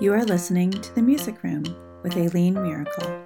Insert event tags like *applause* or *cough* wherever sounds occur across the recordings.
You are listening to The Music Room with Aileen Miracle.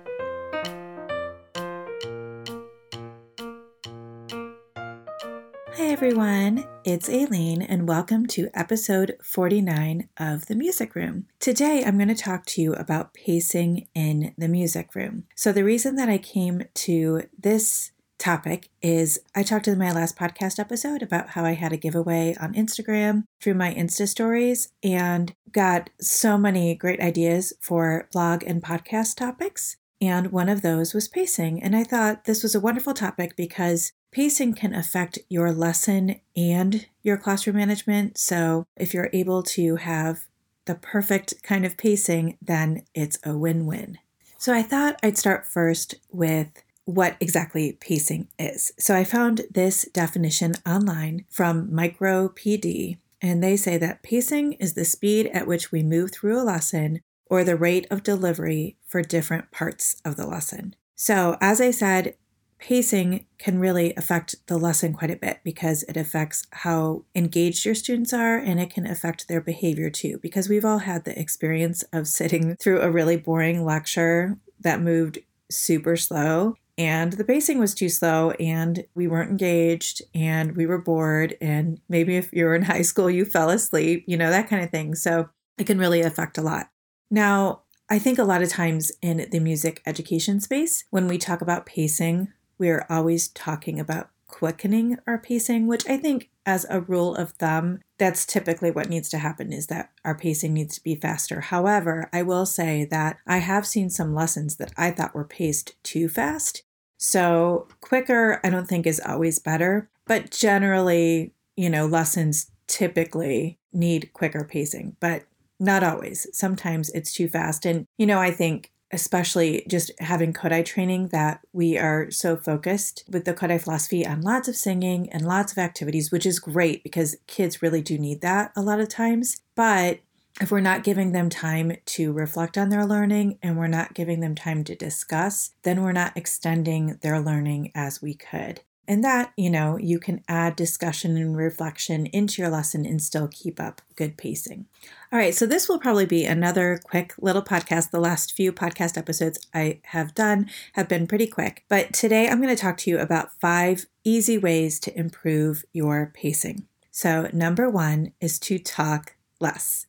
Hi everyone, it's Aileen, and welcome to episode 49 of The Music Room. Today I'm going to talk to you about pacing in the music room. So, the reason that I came to this topic is I talked in my last podcast episode about how I had a giveaway on Instagram through my Insta stories and got so many great ideas for blog and podcast topics. And one of those was pacing. And I thought this was a wonderful topic because pacing can affect your lesson and your classroom management. So if you're able to have the perfect kind of pacing, then it's a win win. So I thought I'd start first with what exactly pacing is. So I found this definition online from MicroPD, and they say that pacing is the speed at which we move through a lesson or the rate of delivery for different parts of the lesson. So, as I said, pacing can really affect the lesson quite a bit because it affects how engaged your students are and it can affect their behavior too. Because we've all had the experience of sitting *laughs* through a really boring lecture that moved super slow and the pacing was too slow and we weren't engaged and we were bored and maybe if you were in *laughs* high school you fell asleep you know that kind of thing. So it can really affect a lot. Now i think a lot of times in the music education space when we talk about pacing we're always talking about quickening our pacing which i think as a rule of thumb that's typically what needs to happen is that our pacing needs to be faster. However i will say that i have seen some lessons that i thought were paced too fast so, quicker, I don't think is always better, but generally, you know, lessons typically need quicker pacing, but not always. Sometimes it's too fast. And, you know, I think especially just having Kodály training that we are so focused with the Kodály philosophy on lots of singing and lots of activities, which is great because kids really do need that a lot of times. But if we're not giving them time to reflect on their learning and we're not giving them time to discuss, then we're not extending their learning as we could. And that, you know, you can add discussion and reflection into your lesson and still keep up good pacing. All right, so this will probably be another quick little podcast. The last few podcast episodes I have done have been pretty quick, but today I'm going to talk to you about five easy ways to improve your pacing. So, number one is to talk less.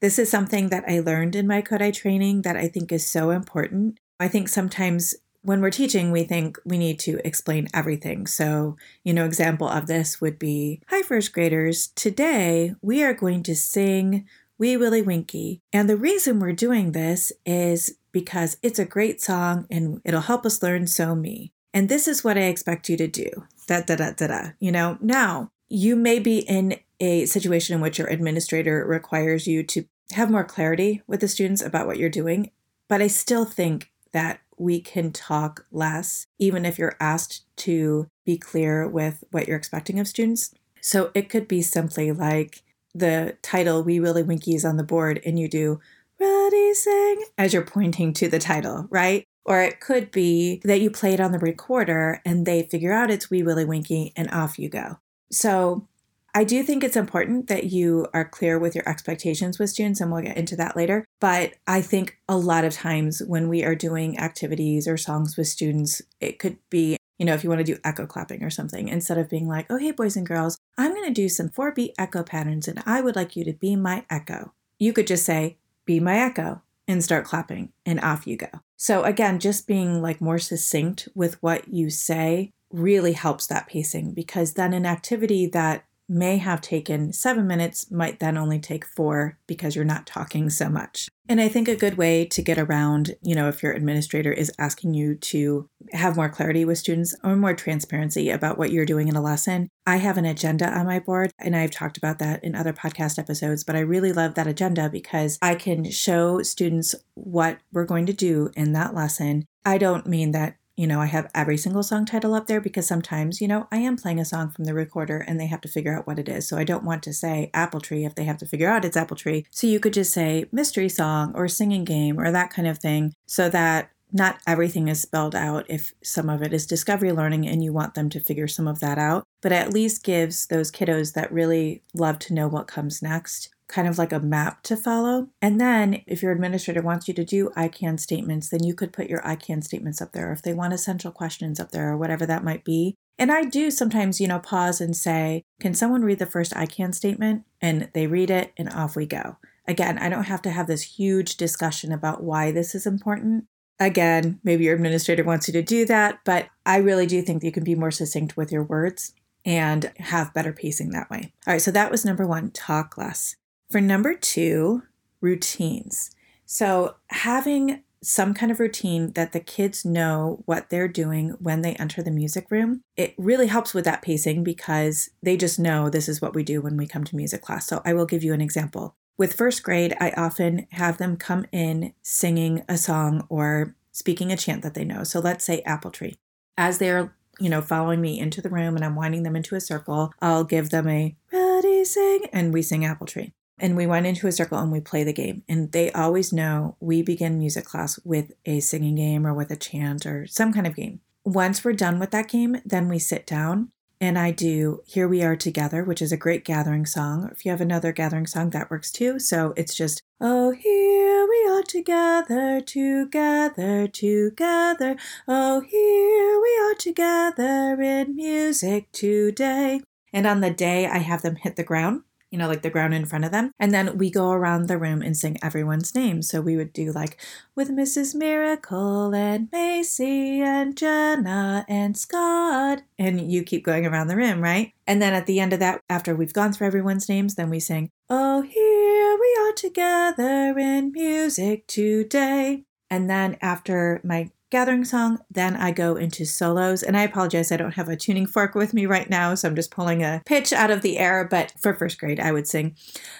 This is something that I learned in my Kodály training that I think is so important. I think sometimes when we're teaching, we think we need to explain everything. So, you know, example of this would be Hi, first graders. Today we are going to sing Wee Willie Winkie. And the reason we're doing this is because it's a great song and it'll help us learn So Mi. And this is what I expect you to do. Da da da da da. You know, now you may be in a situation in which your administrator requires you to have more clarity with the students about what you're doing. But I still think that we can talk less, even if you're asked to be clear with what you're expecting of students. So it could be simply like the title Wee Willie Winkie is on the board, and you do Ready Sing as you're pointing to the title, right? Or it could be that you play it on the recorder and they figure out it's Wee Willie Winkie and off you go. So I do think it's important that you are clear with your expectations with students, and we'll get into that later. But I think a lot of times when we are doing activities or songs with students, it could be, you know, if you want to do echo clapping or something, instead of being like, oh, hey, boys and girls, I'm going to do some four beat echo patterns, and I would like you to be my echo. You could just say, be my echo, and start clapping, and off you go. So, again, just being like more succinct with what you say really helps that pacing because then an activity that may have taken seven minutes might then only take four because you're not talking so much. And I think a good way to get around, you know, if your administrator is asking you to have more clarity with students or more transparency about what you're doing in a lesson, I have an agenda on my board and I've talked about that in other podcast episodes, but I really love that agenda because I can show students what we're going to do in that lesson. I don't mean that you know, I have every single song title up there because sometimes, you know, I am playing a song from the recorder and they have to figure out what it is. So I don't want to say Apple Tree if they have to figure out it's Apple Tree. So you could just say mystery song or singing game or that kind of thing so that not everything is spelled out if some of it is discovery learning and you want them to figure some of that out, but at least gives those kiddos that really love to know what comes next kind of like a map to follow. And then if your administrator wants you to do I Can statements, then you could put your I Can statements up there. If they want essential questions up there or whatever that might be. And I do sometimes, you know, pause and say, can someone read the first I Can statement? And they read it and off we go. Again, I don't have to have this huge discussion about why this is important. Again, maybe your administrator wants you to do that, but I really do think you can be more succinct with your words and have better pacing that way. All right, so that was number one talk less. For number two, routines. So having some kind of routine that the kids know what they're doing when they enter the music room. It really helps with that pacing because they just know this is what we do when we come to music class. So I will give you an example. With first grade, I often have them come in singing a song or speaking a chant that they know. So let's say Apple Tree. As they're, you know, following me into the room and I'm winding them into a circle, I'll give them a ready sing and we sing Apple Tree. And we went into a circle and we play the game. And they always know we begin music class with a singing game or with a chant or some kind of game. Once we're done with that game, then we sit down and I do Here We Are Together, which is a great gathering song. If you have another gathering song, that works too. So it's just, Oh, here we are together, together, together. Oh, here we are together in music today. And on the day I have them hit the ground, you know, like the ground in front of them. And then we go around the room and sing everyone's name. So we would do like with Mrs. Miracle and Macy and Jenna and Scott. And you keep going around the room, right? And then at the end of that, after we've gone through everyone's names, then we sing, Oh, here we are together in music today. And then after my gathering song. Then I go into solos. And I apologize, I don't have a tuning fork with me right now, so I'm just pulling a pitch out of the air. But for first grade, I would sing,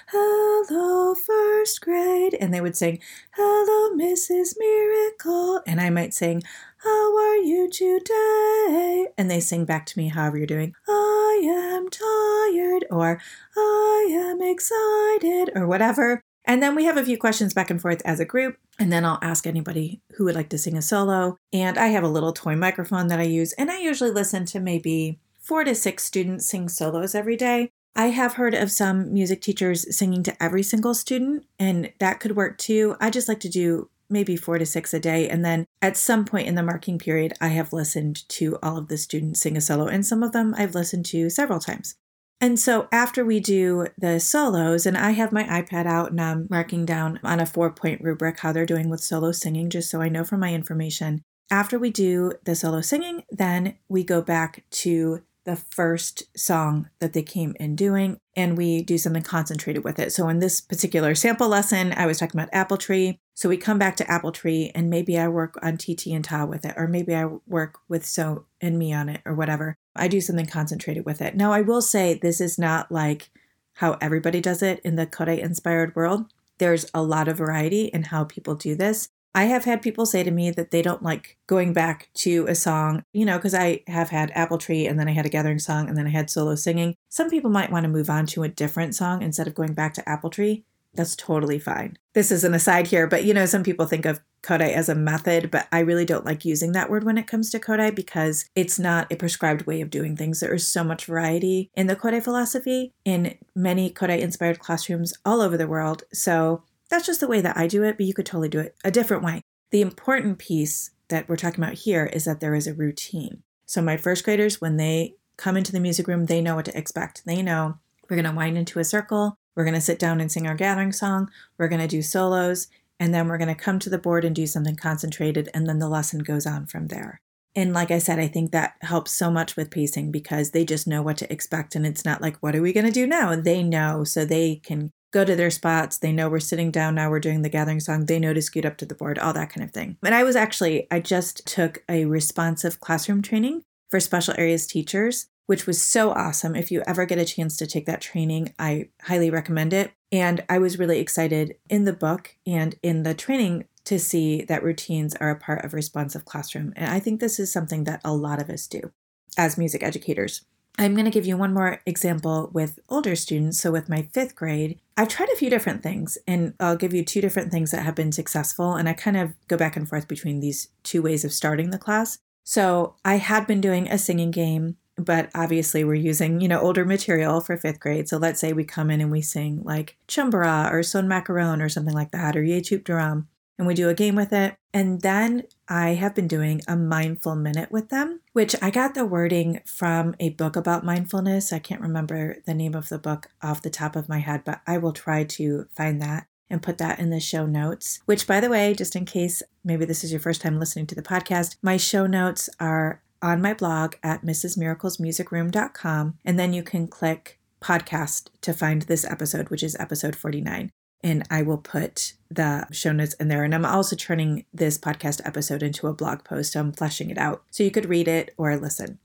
Hello, first grade. And they would sing, Hello, Mrs. Miracle. And I might sing, How are you today? And they sing back to me, however you're doing, I am tired, or I am excited, or whatever. And then we have a few questions back and forth as a group. And then I'll ask anybody who would like to sing a solo. And I have a little toy microphone that I use. And I usually listen to maybe four to six students sing solos every day. I have heard of some music teachers singing to every single student, and that could work too. I just like to do maybe four to six a day. And then at some point in the marking period, I have listened to all of the students sing a solo, and some of them I've listened to several times. And so after we do the solos, and I have my iPad out and I'm marking down on a four point rubric how they're doing with solo singing, just so I know from my information. After we do the solo singing, then we go back to the first song that they came in doing and we do something concentrated with it. So in this particular sample lesson, I was talking about apple tree. So we come back to apple tree and maybe I work on ti-ti and Ta with it, or maybe I work with So and mi on it or whatever. I do something concentrated with it. Now I will say this is not like how everybody does it in the Kodály inspired world. There's a lot of variety in how people do this. I have had people say to me that they don't like going back to a song, you know, because I have had Apple Tree and then I had a gathering song and then I had solo singing. Some people might want to move on to a different song instead of going back to Apple Tree. That's totally fine. This is an aside here, but you know, some people think of Kodály as a method, but I really don't like using that word when it comes to Kodály because it's not a prescribed way of doing things. There is so much variety in the Kodály philosophy in many Kodály inspired classrooms all over the world. So that's just the way that I do it, but you could totally do it a different way. The important piece that we're talking about here is that there is a routine. So, my first graders, when they come into the music room, they know what to expect. They know we're going to wind into a circle, we're going to sit down and sing our gathering song, we're going to do solos, and then we're going to come to the board and do something concentrated, and then the lesson goes on from there. And like I said, I think that helps so much with pacing because they just know what to expect. And it's not like, what are we going to do now? They know so they can go to their spots. They know we're sitting down now, we're doing the gathering song. They know to scoot up to the board, all that kind of thing. And I was actually, I just took a responsive classroom training for special areas teachers, which was so awesome. If you ever get a chance to take that training, I highly recommend it. And I was really excited in the book and in the training to see that routines are a part of responsive classroom. And I think this is something that a lot of us do as music educators. I'm going to give you one more example with older students. So, with my fifth grade, I've tried a few different things, and I'll give you two different things that have been successful. And I kind of go back and forth between these two ways of starting the class. So, I had been doing a singing game but obviously we're using, you know, older material for fifth grade. So let's say we come in and we sing like Chumbara or Son Macaron or something like that, or Yechup Drum, and we do a game with it. And then I have been doing a mindful minute with them, which I got the wording from a book about mindfulness. I can't remember the name of the book off the top of my head, but I will try to find that and put that in the show notes. Which, by the way, just in case maybe this is your first time listening to the podcast, my show notes are on my blog at mrsmiraclesmusicroom.com. And then you can click podcast to find this episode, which is episode 49. And I will put the show notes in there. And I'm also turning this podcast episode into a blog post. I'm fleshing it out. So you could read it or listen.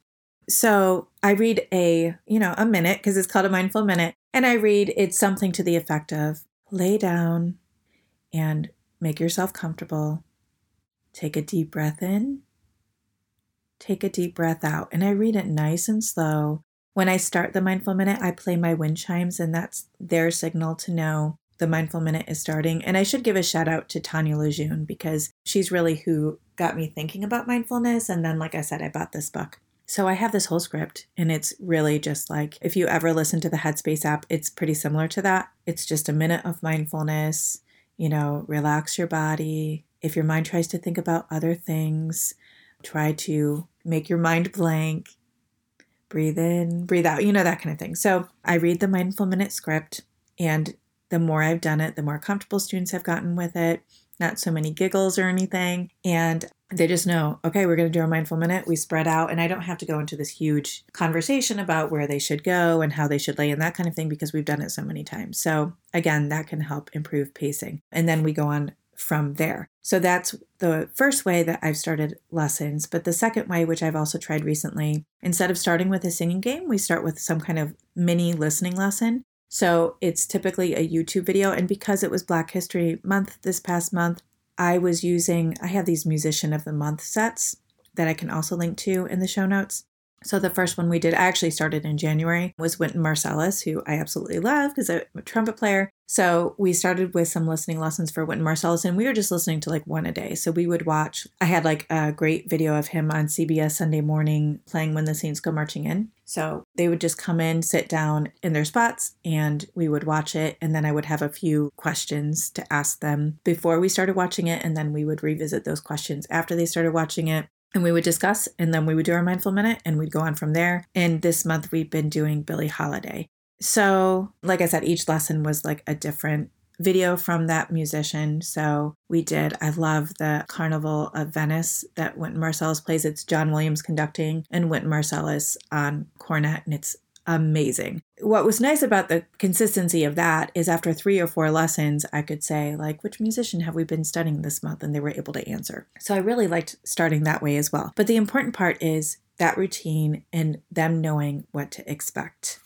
So I read a, you know, a minute because it's called a mindful minute. And I read it's something to the effect of lay down and make yourself comfortable. Take a deep breath in take a deep breath out. And I read it nice and slow. When I start the mindful minute, I play my wind chimes, and that's their signal to know the mindful minute is starting. And I should give a shout out to Tanya Lejeune because she's really who got me thinking about mindfulness. And then, like I said, I bought this book. So I have this whole script, and it's really just like if you ever listen to the Headspace app, it's pretty similar to that. It's just a minute of mindfulness, you know, relax your body. If your mind tries to think about other things, try to make your mind blank, breathe in, breathe out, you know, that kind of thing. So I read the mindful minute script, and the more I've done it, the more comfortable students have gotten with it. Not so many giggles or anything. And they just know, okay, we're going to do a mindful minute. We spread out, and I don't have to go into this huge conversation about where they should go and how they should lay and that kind of thing because we've done it so many times. So, again, that can help improve pacing. And then we go on from there. So that's the first way that I've started lessons. But the second way, which I've also tried recently, instead of starting with a singing game, we start with some kind of mini listening lesson. So it's typically a YouTube video. And because it was Black History Month this past month, I was using, I have these Musician of the Month sets that I can also link to in the show notes. So the first one we did, I actually started in January, was Wynton Marsalis, who I absolutely love because I'm a trumpet player. So we started with some listening lessons for Wynton Marsalis, and we were just listening to like one a day. So we would watch. I had like a great video of him on CBS Sunday morning playing "When the Saints Go Marching In." So they would just come in, sit down in their spots, and we would watch it. And then I would have a few questions to ask them before we started watching it, and then we would revisit those questions after they started watching it and we would discuss and then we would do our mindful minute and we'd go on from there. And this month we've been doing Billie Holiday. So, like I said, each lesson was like a different video from that musician. So we did. I love the Carnival of Venice that Wynton Marsalis plays. It's John Williams conducting and Wynton Marsalis on cornet, and it's amazing. What was nice about the consistency of that is after three or four lessons, I could say, like, which musician have we been studying this month? And they were able to answer. So I really liked starting that way as well. But the important part is that routine and them knowing what to expect.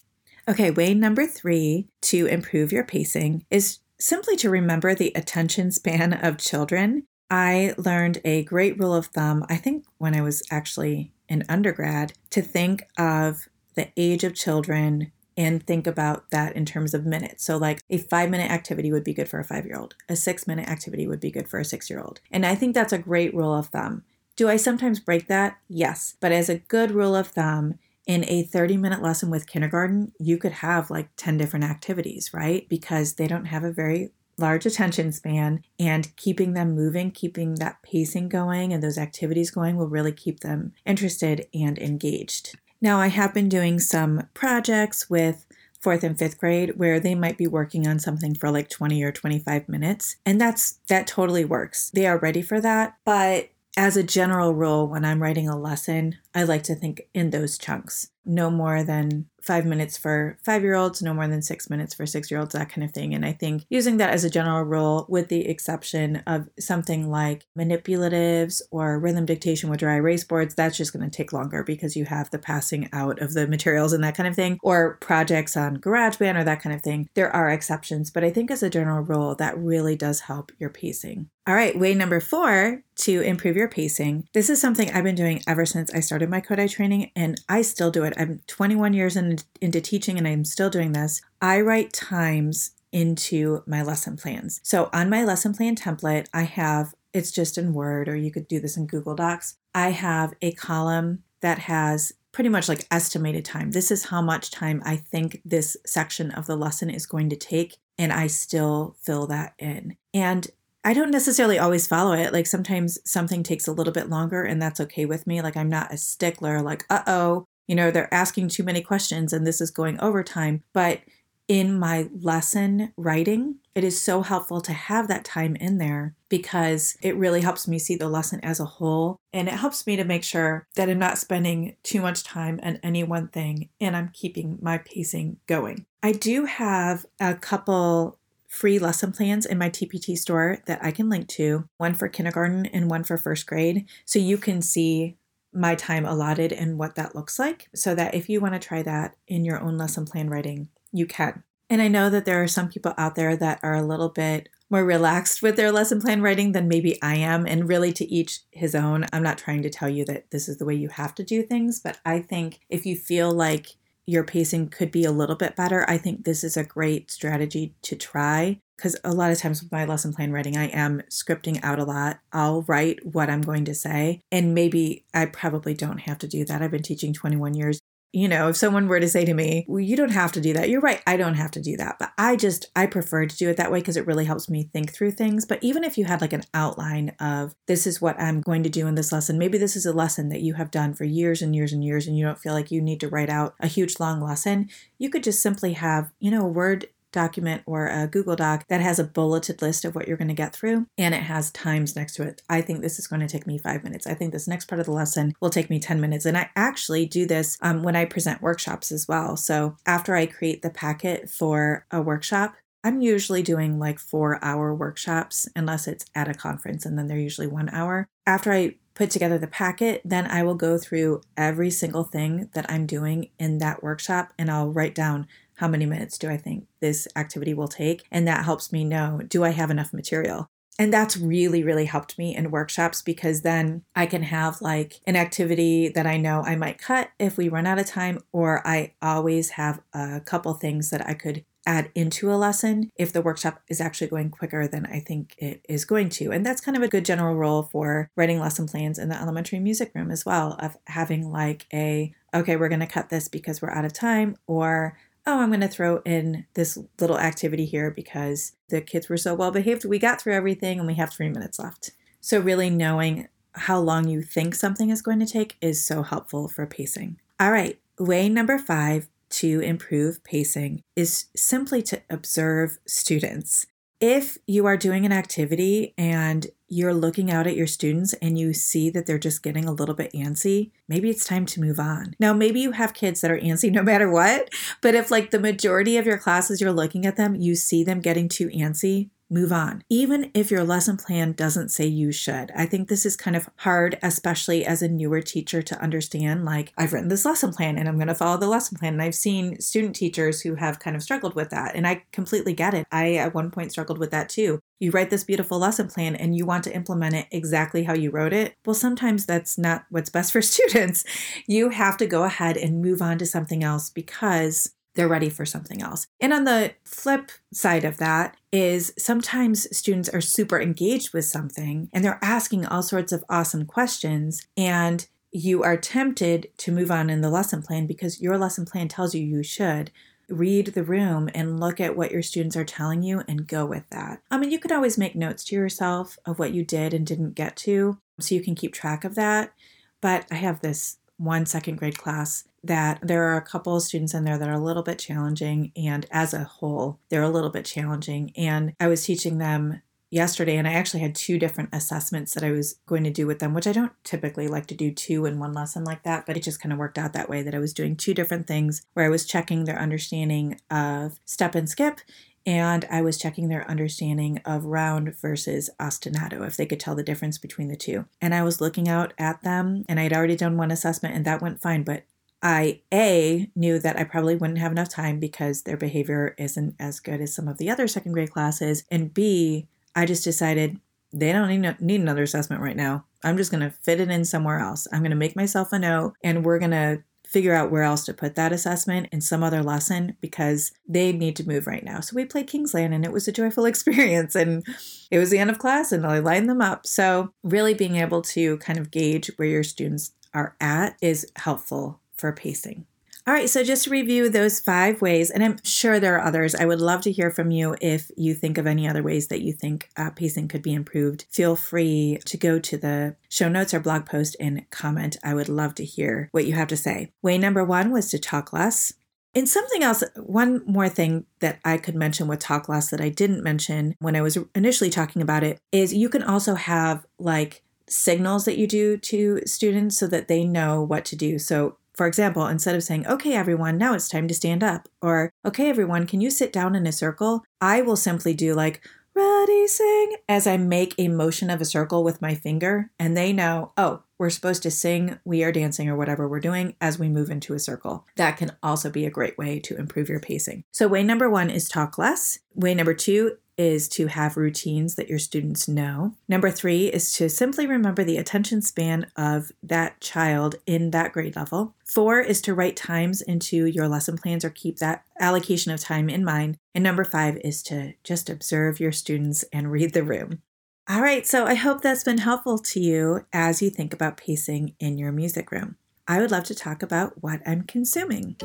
Okay, way number three to improve your pacing is simply to remember the attention span of children. I learned a great rule of thumb, I think when I was actually in undergrad, to think of the age of children and think about that in terms of minutes. So, like a five minute activity would be good for a five year old, a six minute activity would be good for a six year old. And I think that's a great rule of thumb. Do I sometimes break that? Yes. But as a good rule of thumb, in a 30 minute lesson with kindergarten, you could have like 10 different activities, right? Because they don't have a very large attention span and keeping them moving, keeping that pacing going and those activities going will really keep them interested and engaged. Now, I have been doing some projects with fourth and fifth grade where they might be working on something for like 20 or 25 minutes and that's that totally works. They are ready for that but as a general rule when i'm writing a lesson i like to think in those chunks no more than five minutes for five year olds, no more than six minutes for six year olds, that kind of thing. And I think using that as a general rule, with the exception of something like manipulatives or rhythm dictation with dry erase boards, that's just going to take longer because you have the passing out of the materials and that kind of thing, or projects on GarageBand or that kind of thing. There are exceptions, but I think as a general rule, that really does help your pacing. All right, way number four to improve your pacing. This is something I've been doing ever since I started my Kodály training, and I still do it. I'm 21 years in, into teaching, and I'm still doing this. I write times into my lesson plans. So on my lesson plan template, I have it's just in Word, or you could do this in Google Docs. I have a column that has pretty much like estimated time. This is how much time I think this section of the lesson is going to take. And I still fill that in. And I don't necessarily always follow it. Like sometimes something takes a little bit longer, and that's okay with me. Like I'm not a stickler, like, uh oh, you know, they're asking too many questions and this is going overtime. But in my lesson writing, it is so helpful to have that time in there because it really helps me see the lesson as a whole. And it helps me to make sure that I'm not spending too much time on any one thing and I'm keeping my pacing going. I do have a couple free lesson plans in my TPT store that I can link to one for kindergarten and one for first grade. So you can see my time allotted and what that looks like so that if you want to try that in your own lesson plan writing, you can. And I know that there are some people out there that are a little bit more relaxed with their lesson plan writing than maybe I am. And really, to each his own. I'm not trying to tell you that this is the way you have to do things, but I think if you feel like your pacing could be a little bit better, I think this is a great strategy to try. Because a lot of times with my lesson plan writing, I am scripting out a lot. I'll write what I'm going to say. And maybe I probably don't have to do that. I've been teaching 21 years you know, if someone were to say to me, well, you don't have to do that, you're right, I don't have to do that. But I just, I prefer to do it that way because it really helps me think through things. But even if you had like an outline of this is what I'm going to do in this lesson, maybe this is a lesson that you have done for years and years and years, and you don't feel like you need to write out a huge long lesson, you could just simply have, you know, a word document or a Google Doc that has a bulleted list of what you're going to get through and it has times next to it. I think this is going to take me five minutes. I think this next part of the lesson will take me 10 minutes. And I actually do this um, when I present workshops as well. So after I create the packet for a workshop, I'm usually doing like four hour workshops unless it's at a conference, and then they're usually one hour. After I put together the packet, then I will go through every single thing that I'm doing in that workshop and I'll write down how many minutes do I think this activity will take? And that helps me know do I have enough material? And that's really, really helped me in workshops because then I can have like an activity that I know I might cut if we run out of time, or I always have a couple things that I could add into a lesson if the workshop is actually going quicker than I think it is going to. And that's kind of a good general rule for writing lesson plans in the elementary music room as well, of having like a, okay, we're going to cut this because we're out of time, or oh, I'm going to throw in this little activity here because the kids were so well behaved. We got through everything and we have three minutes left. So, really knowing how long you think something is going to take is so helpful for pacing. All right, way number five to improve pacing is simply to observe students. If you are doing an activity and you're looking out at your students and you see that they're just getting a little bit antsy, maybe it's time to move on. Now, maybe you have kids that are antsy no matter what, but if like the majority of your classes you're looking at them, you see them getting too antsy, move on. Even if your lesson plan doesn't say you should. I think this is kind of hard, especially as a newer teacher, to understand. Like, I've written this lesson plan and I'm going to follow the lesson plan. And I've seen student teachers who have kind of struggled with that. And I completely get it. I, at one point, struggled with that too. You write this beautiful lesson plan and you want to implement it exactly how you wrote it. Well, sometimes that's not what's best for *laughs* students. You have to go ahead and move on to something else because they're ready for something else. And on the flip side of that is sometimes students are super engaged with something and they're asking all sorts of awesome questions and you are tempted to move on in the lesson plan because your lesson plan tells you you should read the room and look at what your students are telling you and go with that. I mean, you could always make notes to yourself of what you did and didn't get to so you can keep track of that. But I have this one second grade class that there are a couple of students in there that are a little bit challenging and as a whole they're a little bit challenging and i was teaching them yesterday and i actually had two different assessments that i was going to do with them which i don't typically like to do two in one lesson like that but it just kind of worked out that way that i was doing two different things where i was checking their understanding of step and skip and I was checking their understanding of round versus ostinato, if they could tell the difference between the two. And I was looking out at them, and I had already done one assessment, and that went fine. But I, A, knew that I probably wouldn't have enough time because their behavior isn't as good as some of the other second grade classes. And B, I just decided they don't need, need another assessment right now. I'm just going to fit it in somewhere else. I'm going to make myself a note, and we're going to figure out where else to put that assessment in some other lesson because they need to move right now. So we played Kingsland and it was a joyful *laughs* experience and it was the end of class and I lined them up. So really being able to kind of gauge where your students are at is helpful for pacing. All right, so just review those five ways, and I'm sure there are others. I would love to hear from you if you think of any other ways that you think uh, pacing could be improved. Feel free to go to the show notes or blog post and comment. I would love to hear what you have to say. Way number one was to talk less. And something else, one more thing that I could mention with talk less that I didn't mention when I was initially talking about it is you can also have like signals that you do to students so that they know what to do. So for example, instead of saying, okay, everyone, now it's time to stand up, or okay, everyone, can you sit down in a circle? I will simply do like, ready, sing, as I make a motion of a circle with my finger, and they know, oh, we're supposed to sing, we are dancing, or whatever we're doing as we move into a circle. That can also be a great way to improve your pacing. So, way number one is talk less. Way number two is to have routines that your students know. Number three is to simply remember the attention span of that child in that grade level. Four is to write times into your lesson plans or keep that allocation of time in mind. And number five is to just observe your students and read the room. All right, so I hope that's been helpful to you as you think about pacing in your music room. I would love to talk about what I'm consuming.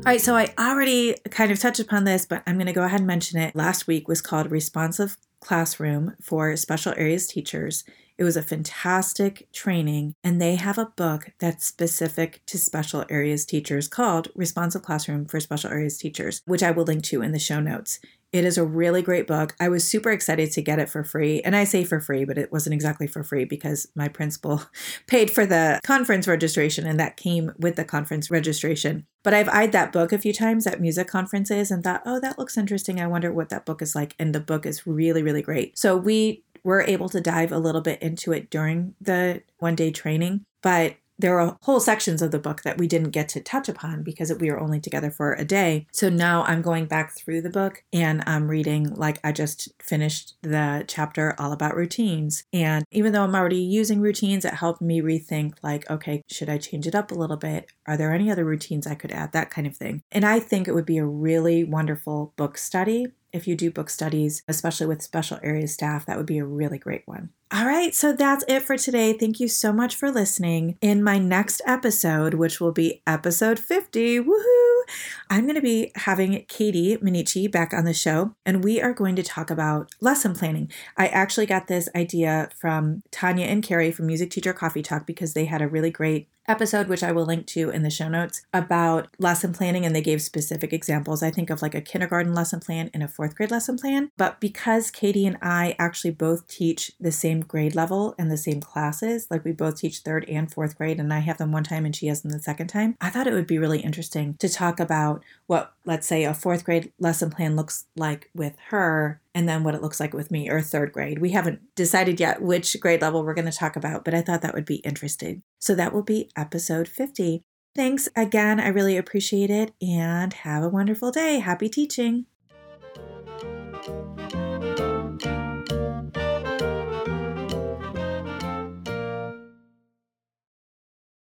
All right, so I already kind of touched upon this, but I'm going to go ahead and mention it. Last week was called Responsive Classroom for Special Areas Teachers. It was a fantastic training, and they have a book that's specific to special areas teachers called Responsive Classroom for Special Areas Teachers, which I will link to in the show notes. It is a really great book. I was super excited to get it for free. And I say for free, but it wasn't exactly for free because my principal *laughs* paid for the conference registration and that came with the conference registration. But I've eyed that book a few times at music conferences and thought, oh, that looks interesting. I wonder what that book is like. And the book is really, really great. So we were able to dive a little bit into it during the one day training. But there are whole sections of the book that we didn't get to touch upon because we were only together for a day. So now I'm going back through the book and I'm reading, like, I just finished the chapter all about routines. And even though I'm already using routines, it helped me rethink, like, okay, should I change it up a little bit? Are there any other routines I could add? That kind of thing. And I think it would be a really wonderful book study if you do book studies, especially with special area staff, that would be a really great one. All right, so that's it for today. Thank you so much for listening. In my next episode, which will be episode 50, woohoo, I'm going to be having Katie Minichi back on the show, and we are going to talk about lesson planning. I actually got this idea from Tanya and Carrie from Music Teacher Coffee Talk because they had a really great episode, which I will link to in the show notes, about lesson planning. And they gave specific examples. I think of like a kindergarten lesson plan and a fourth grade lesson plan. But because Katie and I actually both teach the same grade level and the same classes, like we both teach third and fourth grade, and I have them one time and she has them the second time, I thought it would be really interesting to talk about what, let's say, a fourth grade lesson plan looks like with her and then what it looks like with me or third grade. We haven't decided yet which grade level we're going to talk about, but I thought that would be interesting. So that will be episode 50. Thanks again. I really appreciate it and have a wonderful day. Happy teaching.